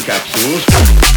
encapsulos.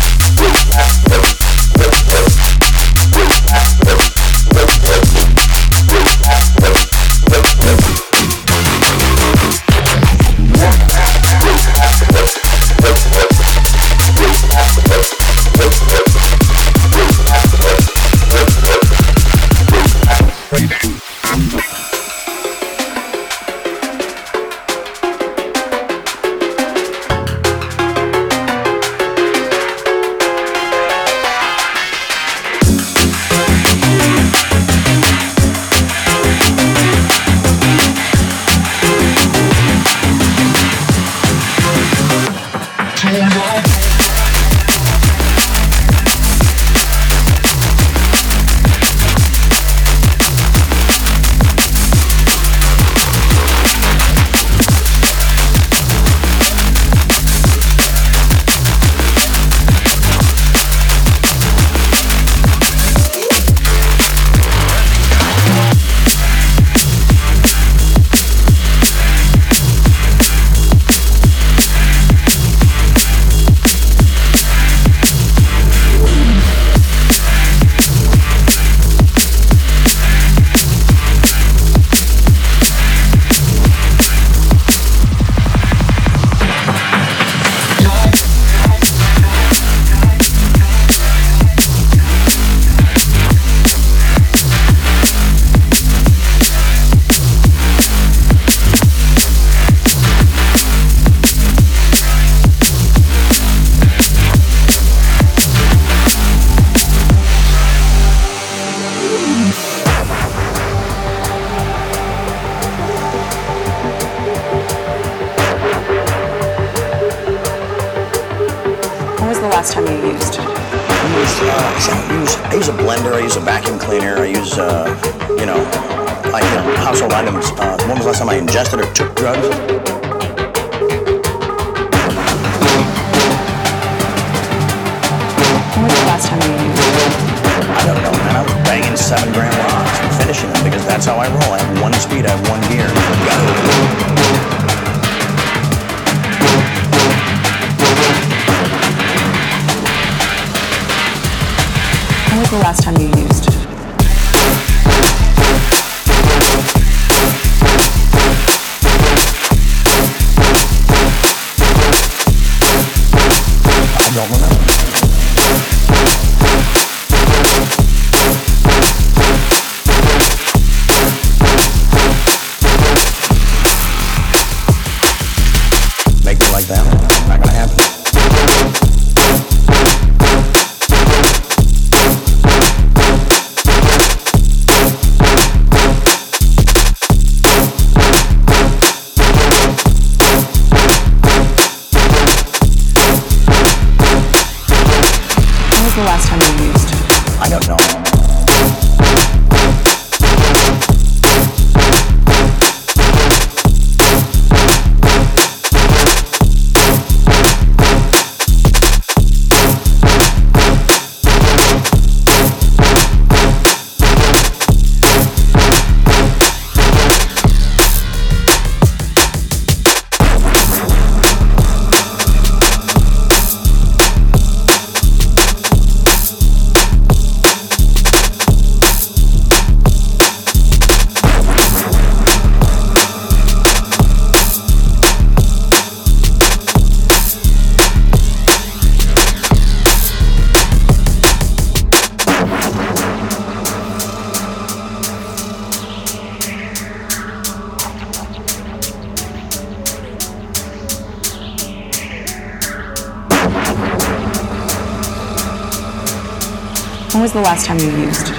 Was the last time you used?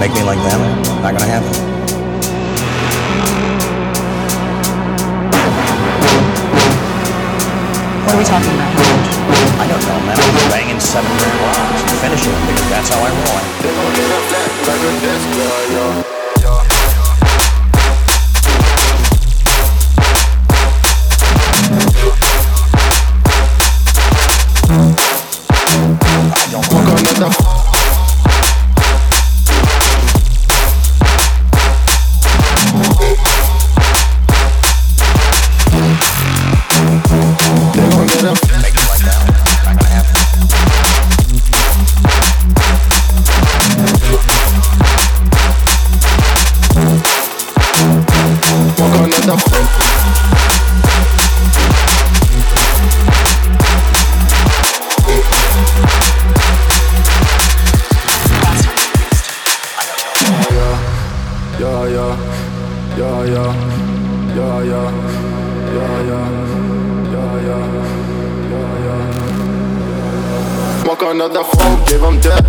Make me like them. Not gonna happen. What are we talking about? I don't know, man. I was banging seven gram rocks and finishing them because that's how I roll. Another phone, give him that,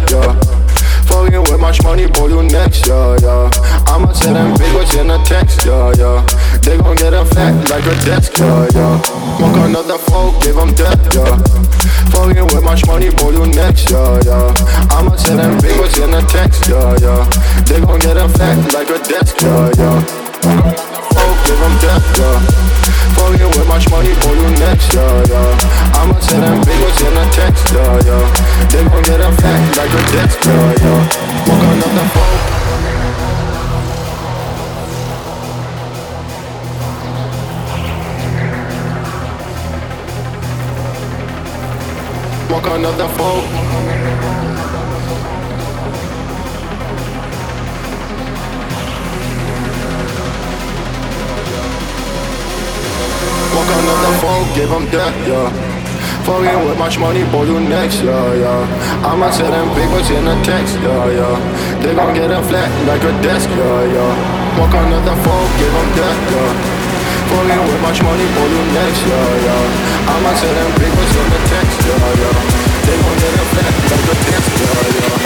Desk ja, yeah. Fuck another dat een vrouw, geef hem Fucking with much money, boy, you next, yeah, yeah. I'ma send them big in a text, yeah, yeah. They gon' get them fat like a desk, yeah, yeah. Fuck kan dat een vrouw, geef hem Fucking with much money, boy, you next, yeah, yeah. I'ma send them big in a text, yeah, yeah. They gon' get them fat like a desk, yeah, yeah. Fuck another dat Walk another phone. Walk another phone, give them that, yeah. Fucking with much money, boy, you next, yeah, yeah. I'ma tell them what's in the text, yeah, yeah. They gon' get a flat like a desk, yeah, yeah. Walk another phone, give them that, yeah for you With much money for you next, yo, yo I'ma tell them people to the text, yeah, yeah. They gon' get a fat like a text, yeah, yeah.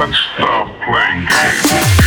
Let's stop playing games.